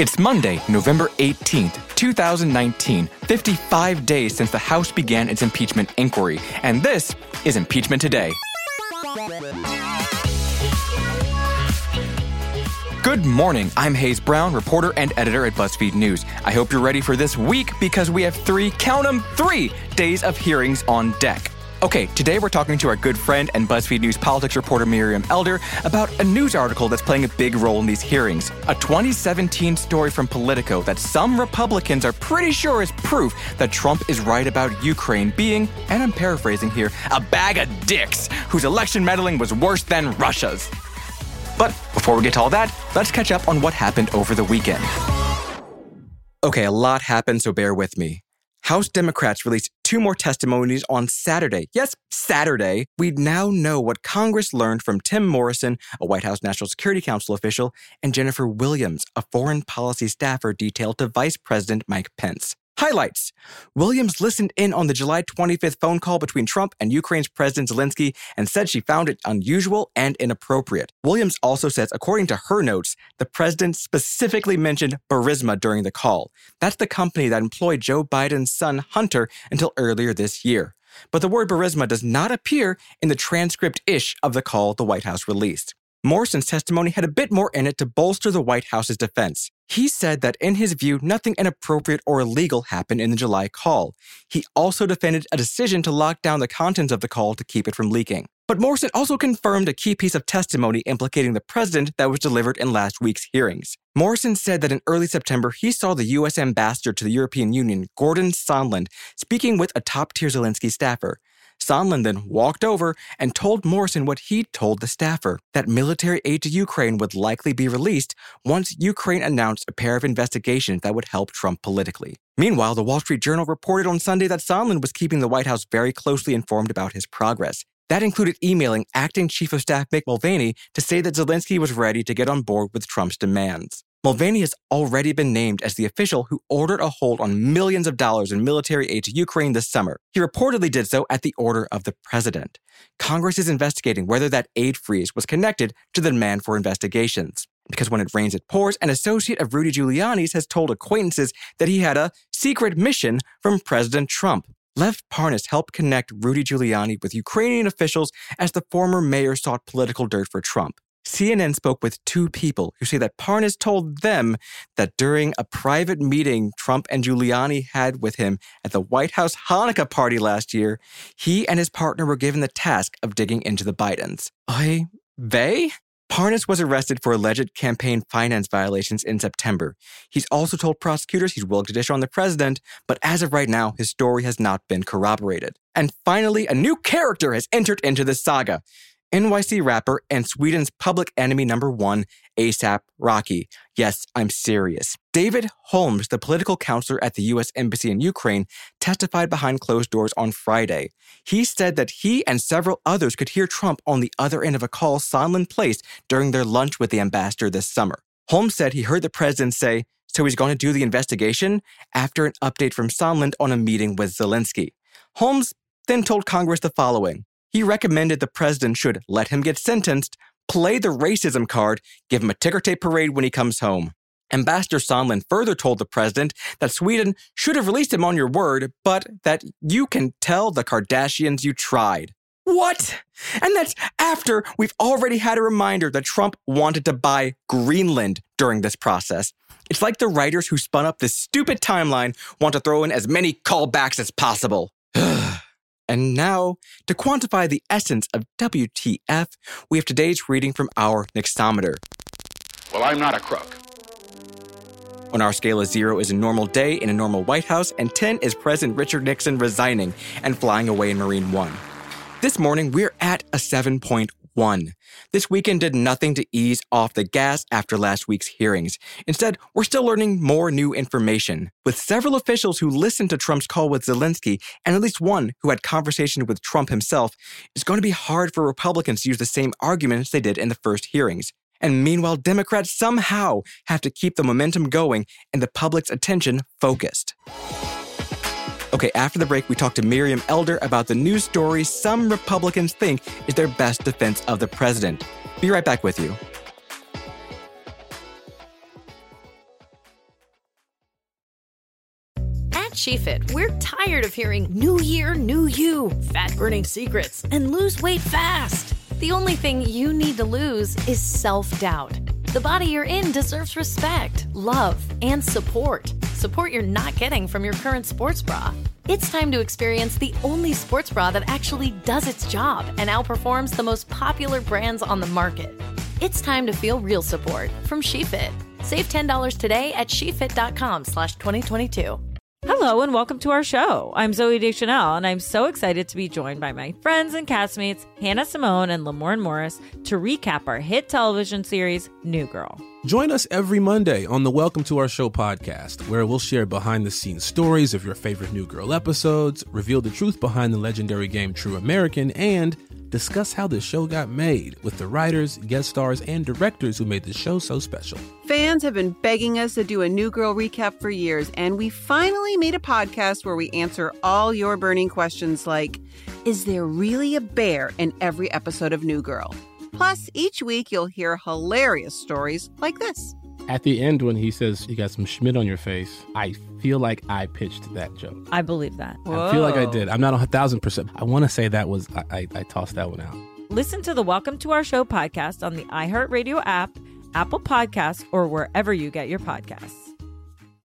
It's Monday, November 18th, 2019, 55 days since the House began its impeachment inquiry, and this is Impeachment Today. Good morning. I'm Hayes Brown, reporter and editor at BuzzFeed News. I hope you're ready for this week because we have three, count them, three days of hearings on deck. Okay, today we're talking to our good friend and BuzzFeed News politics reporter Miriam Elder about a news article that's playing a big role in these hearings. A 2017 story from Politico that some Republicans are pretty sure is proof that Trump is right about Ukraine being, and I'm paraphrasing here, a bag of dicks whose election meddling was worse than Russia's. But before we get to all that, let's catch up on what happened over the weekend. Okay, a lot happened, so bear with me. House Democrats released two more testimonies on Saturday. Yes, Saturday. We now know what Congress learned from Tim Morrison, a White House National Security Council official, and Jennifer Williams, a foreign policy staffer detailed to Vice President Mike Pence. Highlights Williams listened in on the July 25th phone call between Trump and Ukraine's President Zelensky and said she found it unusual and inappropriate. Williams also says, according to her notes, the president specifically mentioned Burisma during the call. That's the company that employed Joe Biden's son Hunter until earlier this year. But the word Burisma does not appear in the transcript ish of the call the White House released. Morrison's testimony had a bit more in it to bolster the White House's defense. He said that, in his view, nothing inappropriate or illegal happened in the July call. He also defended a decision to lock down the contents of the call to keep it from leaking. But Morrison also confirmed a key piece of testimony implicating the president that was delivered in last week's hearings. Morrison said that in early September, he saw the U.S. ambassador to the European Union, Gordon Sondland, speaking with a top tier Zelensky staffer. Sondland then walked over and told Morrison what he'd told the staffer that military aid to Ukraine would likely be released once Ukraine announced a pair of investigations that would help Trump politically. Meanwhile, the Wall Street Journal reported on Sunday that Sondland was keeping the White House very closely informed about his progress. That included emailing acting Chief of Staff Mick Mulvaney to say that Zelensky was ready to get on board with Trump's demands. Mulvaney has already been named as the official who ordered a hold on millions of dollars in military aid to Ukraine this summer. He reportedly did so at the order of the president. Congress is investigating whether that aid freeze was connected to the demand for investigations. Because when it rains, it pours, an associate of Rudy Giuliani's has told acquaintances that he had a secret mission from President Trump. Lev Parnas helped connect Rudy Giuliani with Ukrainian officials as the former mayor sought political dirt for Trump. CNN spoke with two people who say that Parnas told them that during a private meeting Trump and Giuliani had with him at the White House Hanukkah party last year, he and his partner were given the task of digging into the Bidens. I, they? Parnas was arrested for alleged campaign finance violations in September. He's also told prosecutors he's willing to dish on the president, but as of right now, his story has not been corroborated. And finally, a new character has entered into the saga. NYC rapper and Sweden's public enemy number one, ASAP Rocky. Yes, I'm serious. David Holmes, the political counselor at the U.S. Embassy in Ukraine, testified behind closed doors on Friday. He said that he and several others could hear Trump on the other end of a call Sondland placed during their lunch with the ambassador this summer. Holmes said he heard the president say, so he's going to do the investigation after an update from Sondland on a meeting with Zelensky. Holmes then told Congress the following he recommended the president should let him get sentenced, play the racism card, give him a ticker tape parade when he comes home. Ambassador Sondland further told the president that Sweden should have released him on your word, but that you can tell the Kardashians you tried. What? And that's after we've already had a reminder that Trump wanted to buy Greenland during this process. It's like the writers who spun up this stupid timeline want to throw in as many callbacks as possible. And now, to quantify the essence of WTF, we have today's reading from our Nixometer. Well, I'm not a crook. On our scale of zero is a normal day in a normal White House, and 10 is President Richard Nixon resigning and flying away in Marine One. This morning, we're at a 7.1 one. This weekend did nothing to ease off the gas after last week's hearings. Instead, we're still learning more new information. With several officials who listened to Trump's call with Zelensky and at least one who had conversation with Trump himself, it's going to be hard for Republicans to use the same arguments they did in the first hearings. And meanwhile, Democrats somehow have to keep the momentum going and the public's attention focused. Okay, after the break, we talk to Miriam Elder about the news story some Republicans think is their best defense of the president. Be right back with you. At SheFit, we're tired of hearing new year, new you, fat burning secrets, and lose weight fast. The only thing you need to lose is self doubt. The body you're in deserves respect, love, and support. Support you're not getting from your current sports bra. It's time to experience the only sports bra that actually does its job and outperforms the most popular brands on the market. It's time to feel real support from SheFit. Save $10 today at shefit.com slash 2022. Hello and welcome to our show. I'm Zooey Deschanel, and I'm so excited to be joined by my friends and castmates, Hannah Simone and Lamorne Morris, to recap our hit television series, New Girl. Join us every Monday on the Welcome to Our Show podcast, where we'll share behind the scenes stories of your favorite New Girl episodes, reveal the truth behind the legendary game True American, and discuss how the show got made with the writers, guest stars, and directors who made the show so special. Fans have been begging us to do a New Girl recap for years, and we finally made a podcast where we answer all your burning questions like Is there really a bear in every episode of New Girl? Plus, each week you'll hear hilarious stories like this. At the end, when he says you got some Schmidt on your face, I feel like I pitched that joke. I believe that. I feel like I did. I'm not a thousand percent. I want to say that was I, I, I tossed that one out. Listen to the Welcome to Our Show podcast on the iHeartRadio app, Apple Podcasts, or wherever you get your podcasts.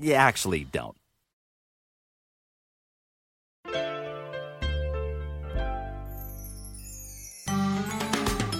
You actually don't.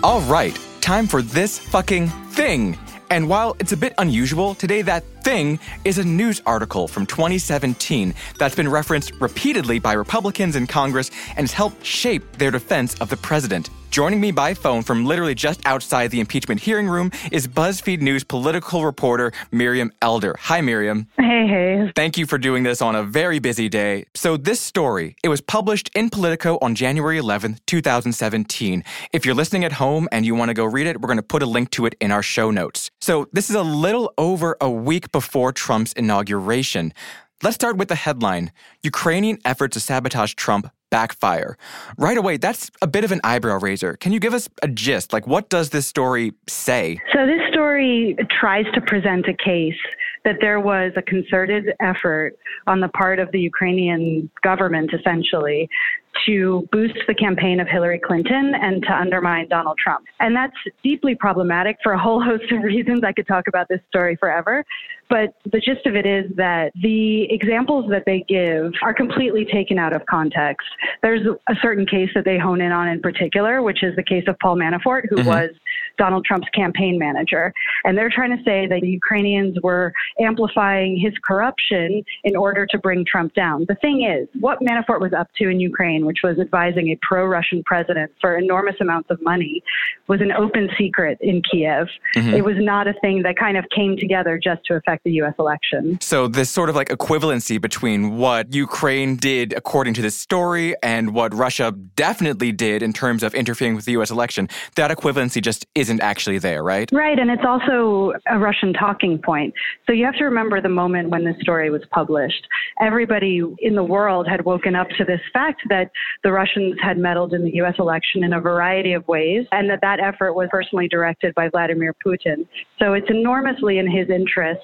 All right, time for this fucking thing. And while it's a bit unusual, today that thing is a news article from 2017 that's been referenced repeatedly by Republicans in Congress and has helped shape their defense of the president. Joining me by phone from literally just outside the impeachment hearing room is BuzzFeed News political reporter Miriam Elder. Hi, Miriam. Hey, hey. Thank you for doing this on a very busy day. So, this story, it was published in Politico on January 11th, 2017. If you're listening at home and you want to go read it, we're going to put a link to it in our show notes. So, this is a little over a week before Trump's inauguration. Let's start with the headline Ukrainian efforts to sabotage Trump backfire. Right away, that's a bit of an eyebrow raiser. Can you give us a gist? Like, what does this story say? So, this story tries to present a case that there was a concerted effort on the part of the Ukrainian government, essentially, to boost the campaign of Hillary Clinton and to undermine Donald Trump. And that's deeply problematic for a whole host of reasons. I could talk about this story forever. But the gist of it is that the examples that they give are completely taken out of context. There's a certain case that they hone in on in particular, which is the case of Paul Manafort, who mm-hmm. was Donald Trump's campaign manager. And they're trying to say that the Ukrainians were amplifying his corruption in order to bring Trump down. The thing is, what Manafort was up to in Ukraine, which was advising a pro Russian president for enormous amounts of money, was an open secret in Kiev. Mm-hmm. It was not a thing that kind of came together just to affect the U.S. election. So, this sort of like equivalency between what Ukraine did according to this story and what Russia definitely did in terms of interfering with the U.S. election, that equivalency just isn't actually there, right? Right. And it's also a Russian talking point. So, you have to remember the moment when this story was published. Everybody in the world had woken up to this fact that the Russians had meddled in the U.S. election in a variety of ways and that that effort was personally directed by Vladimir Putin. So, it's enormously in his interest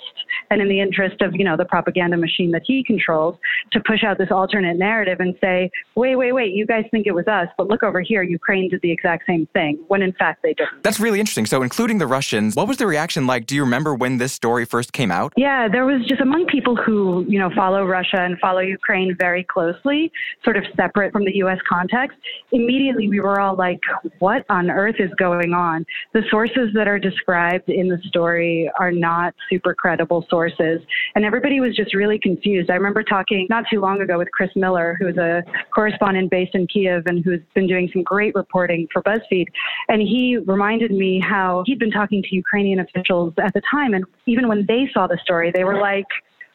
and in the interest of, you know, the propaganda machine that he controls to push out this alternate narrative and say, wait, wait, wait, you guys think it was us, but look over here, Ukraine did the exact same thing, when in fact they didn't. That's really interesting. So, including the Russians, what was the reaction like? Do you remember when this story first came out? Yeah, there was just among people who, you know, follow Russia and follow Ukraine very closely, sort of separate from the U.S. context. Immediately, we were all like, what on earth is going on? The sources that are described in the story are not super credible sources. And everybody was just really confused. I remember talking not too long ago with Chris Miller, who's a correspondent based in Kiev and who's been doing some great reporting for BuzzFeed. And he reminded me how he'd been talking to Ukrainian officials at the time. And even when they saw the story, they were like,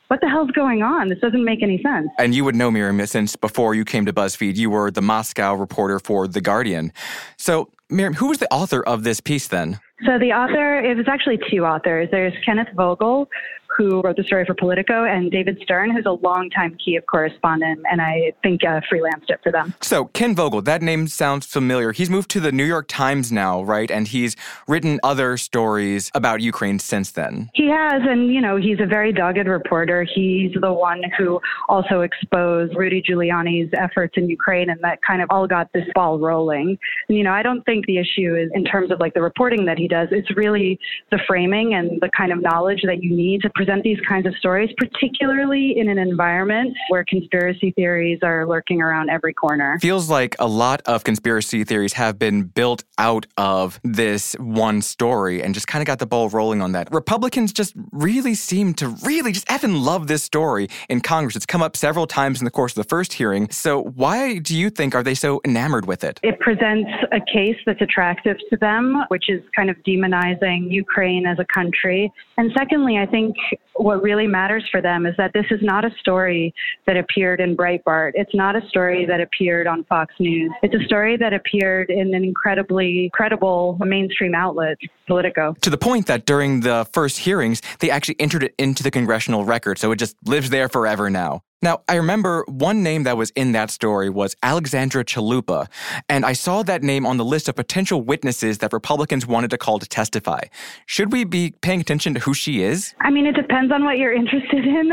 what the hell's going on? This doesn't make any sense. And you would know, Miriam, since before you came to BuzzFeed, you were the Moscow reporter for The Guardian. So, Miriam, who was the author of this piece then? So the author, it was actually two authors. There's Kenneth Vogel, who wrote the story for Politico, and David Stern, who's a longtime Kiev correspondent, and I think uh, freelanced it for them. So, Ken Vogel, that name sounds familiar. He's moved to the New York Times now, right? And he's written other stories about Ukraine since then. He has, and you know, he's a very dogged reporter. He's the one who also exposed Rudy Giuliani's efforts in Ukraine, and that kind of all got this ball rolling. And, you know, I don't think the issue is in terms of like the reporting that he does. It's really the framing and the kind of knowledge that you need to present these kinds of stories, particularly in an environment where conspiracy theories are lurking around every corner. Feels like a lot of conspiracy theories have been built out of this one story and just kind of got the ball rolling on that. Republicans just really seem to really just effing love this story in Congress. It's come up several times in the course of the first hearing. So why do you think are they so enamored with it? It presents a case that's attractive to them, which is kind of demonizing Ukraine as a country. And secondly, I think what really matters for them is that this is not a story that appeared in Breitbart. It's not a story that appeared on Fox News. It's a story that appeared in an incredibly credible mainstream outlet, Politico. To the point that during the first hearings, they actually entered it into the congressional record, so it just lives there forever now. Now, I remember one name that was in that story was Alexandra Chalupa, and I saw that name on the list of potential witnesses that Republicans wanted to call to testify. Should we be paying attention to who she is? I mean, it depends on what you're interested in.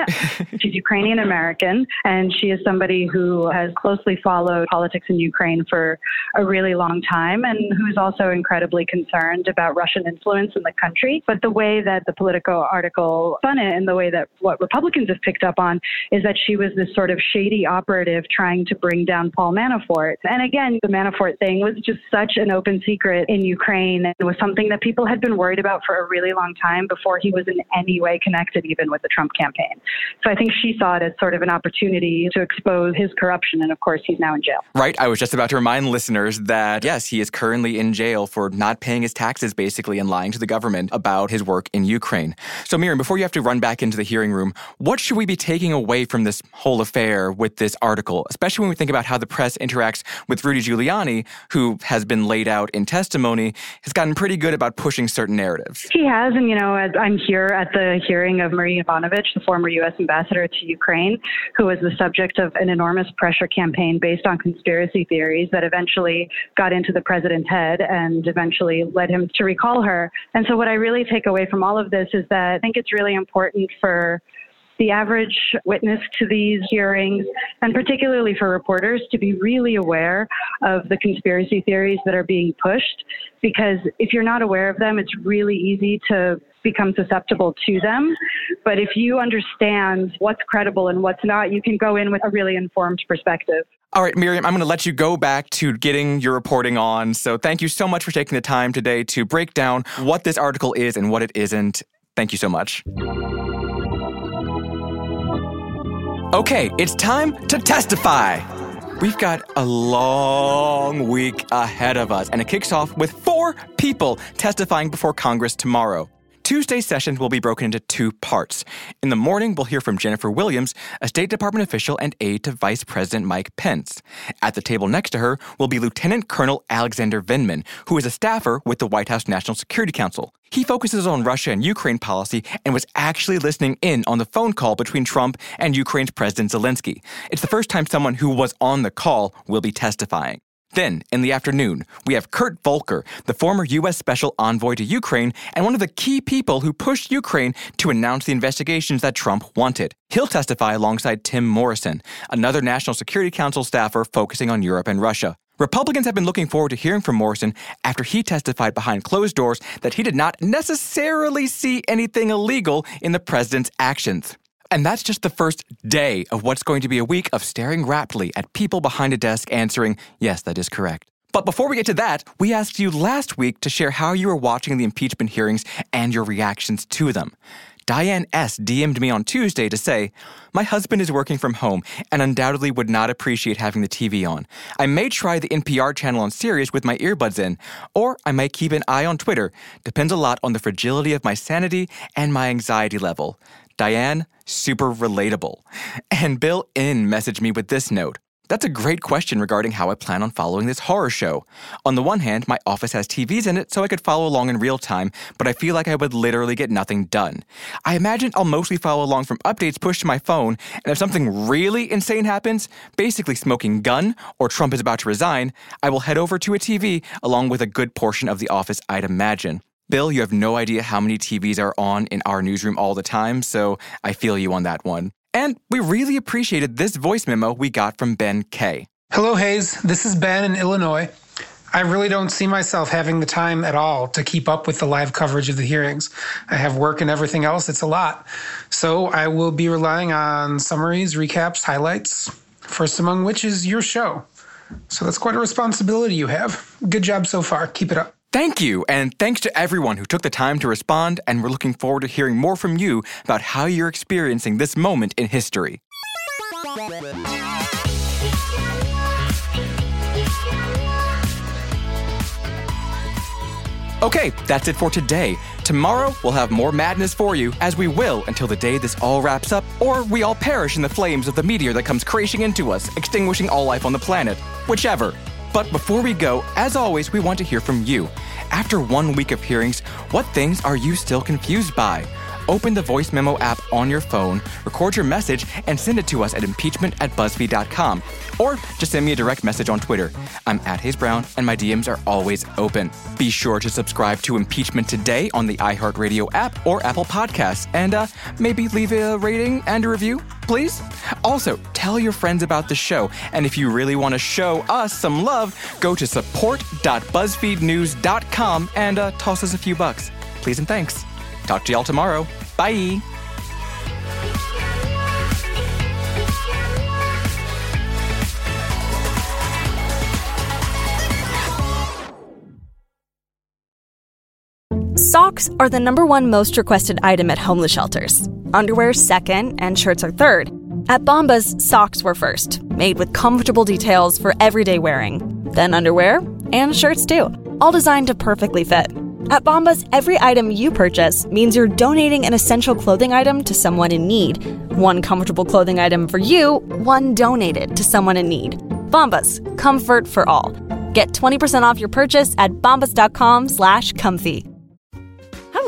She's Ukrainian American, and she is somebody who has closely followed politics in Ukraine for a really long time and who's also incredibly concerned about Russian influence in the country. But the way that the Politico article spun it and the way that what Republicans have picked up on is that she was this sort of shady operative trying to bring down Paul Manafort. And again, the Manafort thing was just such an open secret in Ukraine. It was something that people had been worried about for a really long time before he was in any way connected even with the Trump campaign. So I think she saw it as sort of an opportunity to expose his corruption. And of course, he's now in jail. Right. I was just about to remind listeners that, yes, he is currently in jail for not paying his taxes, basically, and lying to the government about his work in Ukraine. So, Miriam, before you have to run back into the hearing room, what should we be taking away from this whole affair with this article, especially when we think about how the press interacts with Rudy Giuliani, who has been laid out in testimony, has gotten pretty good about pushing certain narratives. He has, and you know, I'm here at the hearing of Marie Yovanovitch, the former U.S. ambassador to Ukraine, who was the subject of an enormous pressure campaign based on conspiracy theories that eventually got into the president's head and eventually led him to recall her. And so, what I really take away from all of this is that I think it's really important for the average witness to these hearings, and particularly for reporters, to be really aware of the conspiracy theories that are being pushed. Because if you're not aware of them, it's really easy to become susceptible to them. But if you understand what's credible and what's not, you can go in with a really informed perspective. All right, Miriam, I'm going to let you go back to getting your reporting on. So thank you so much for taking the time today to break down what this article is and what it isn't. Thank you so much. Okay, it's time to testify. We've got a long week ahead of us, and it kicks off with four people testifying before Congress tomorrow. Tuesday's sessions will be broken into two parts. In the morning, we'll hear from Jennifer Williams, a State Department official and aide to Vice President Mike Pence. At the table next to her will be Lieutenant Colonel Alexander Vindman, who is a staffer with the White House National Security Council. He focuses on Russia and Ukraine policy and was actually listening in on the phone call between Trump and Ukraine's President Zelensky. It's the first time someone who was on the call will be testifying. Then, in the afternoon, we have Kurt Volker, the former U.S. Special Envoy to Ukraine and one of the key people who pushed Ukraine to announce the investigations that Trump wanted. He'll testify alongside Tim Morrison, another National Security Council staffer focusing on Europe and Russia. Republicans have been looking forward to hearing from Morrison after he testified behind closed doors that he did not necessarily see anything illegal in the president's actions. And that's just the first day of what's going to be a week of staring raptly at people behind a desk answering, yes, that is correct. But before we get to that, we asked you last week to share how you were watching the impeachment hearings and your reactions to them. Diane S. DM'd me on Tuesday to say, My husband is working from home and undoubtedly would not appreciate having the TV on. I may try the NPR channel on Sirius with my earbuds in, or I might keep an eye on Twitter. Depends a lot on the fragility of my sanity and my anxiety level. Diane, super relatable. And Bill In messaged me with this note. That's a great question regarding how I plan on following this horror show. On the one hand, my office has TVs in it so I could follow along in real time, but I feel like I would literally get nothing done. I imagine I'll mostly follow along from updates pushed to my phone, and if something really insane happens, basically smoking gun or Trump is about to resign, I will head over to a TV along with a good portion of the office, I'd imagine. Bill, you have no idea how many TVs are on in our newsroom all the time, so I feel you on that one. And we really appreciated this voice memo we got from Ben K. Hello, Hayes. This is Ben in Illinois. I really don't see myself having the time at all to keep up with the live coverage of the hearings. I have work and everything else. It's a lot. So I will be relying on summaries, recaps, highlights, first among which is your show. So that's quite a responsibility you have. Good job so far. Keep it up. Thank you, and thanks to everyone who took the time to respond, and we're looking forward to hearing more from you about how you're experiencing this moment in history. Okay, that's it for today. Tomorrow, we'll have more madness for you, as we will until the day this all wraps up, or we all perish in the flames of the meteor that comes crashing into us, extinguishing all life on the planet. Whichever. But before we go, as always, we want to hear from you. After one week of hearings, what things are you still confused by? Open the voice memo app on your phone, record your message, and send it to us at impeachment at BuzzFeed.com. Or just send me a direct message on Twitter. I'm at Hayes Brown, and my DMs are always open. Be sure to subscribe to Impeachment Today on the iHeartRadio app or Apple Podcasts, and uh, maybe leave a rating and a review, please. Also, tell your friends about the show, and if you really want to show us some love, go to support.buzzfeednews.com and uh, toss us a few bucks. Please and thanks. Talk to y'all tomorrow. Bye. Socks are the number one most requested item at homeless shelters. Underwear second, and shirts are third. At Bombas, socks were first, made with comfortable details for everyday wearing. Then underwear, and shirts too, all designed to perfectly fit. At Bombas, every item you purchase means you're donating an essential clothing item to someone in need. One comfortable clothing item for you, one donated to someone in need. Bombas, comfort for all. Get 20% off your purchase at bombas.com slash comfy.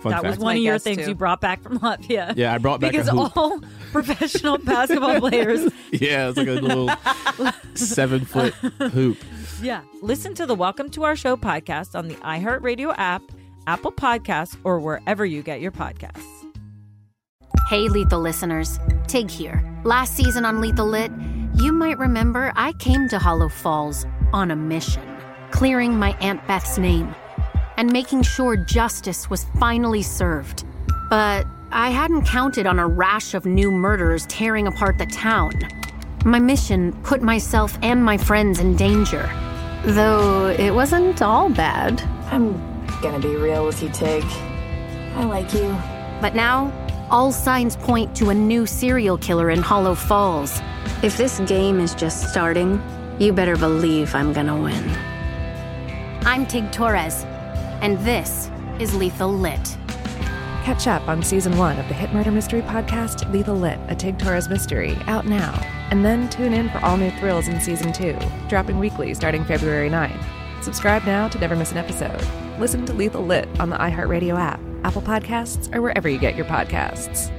Fun that fact. was one of your things too. you brought back from Latvia. Yeah, I brought back a because hoop. all professional basketball players. Yeah, it's like a little seven foot hoop. Yeah. Listen to the Welcome to Our Show podcast on the iHeartRadio app, Apple Podcasts, or wherever you get your podcasts. Hey, Lethal listeners. Tig here. Last season on Lethal Lit, you might remember I came to Hollow Falls on a mission, clearing my Aunt Beth's name and making sure justice was finally served. But I hadn't counted on a rash of new murders tearing apart the town. My mission put myself and my friends in danger. Though it wasn't all bad. I'm gonna be real with you, Tig. I like you. But now, all signs point to a new serial killer in Hollow Falls. If this game is just starting, you better believe I'm gonna win. I'm Tig Torres, and this is Lethal Lit. Catch up on season one of the hit murder mystery podcast Lethal Lit, a Tig Torres mystery, out now. And then tune in for all new thrills in season two, dropping weekly starting February 9th. Subscribe now to never miss an episode. Listen to Lethal Lit on the iHeartRadio app, Apple Podcasts, or wherever you get your podcasts.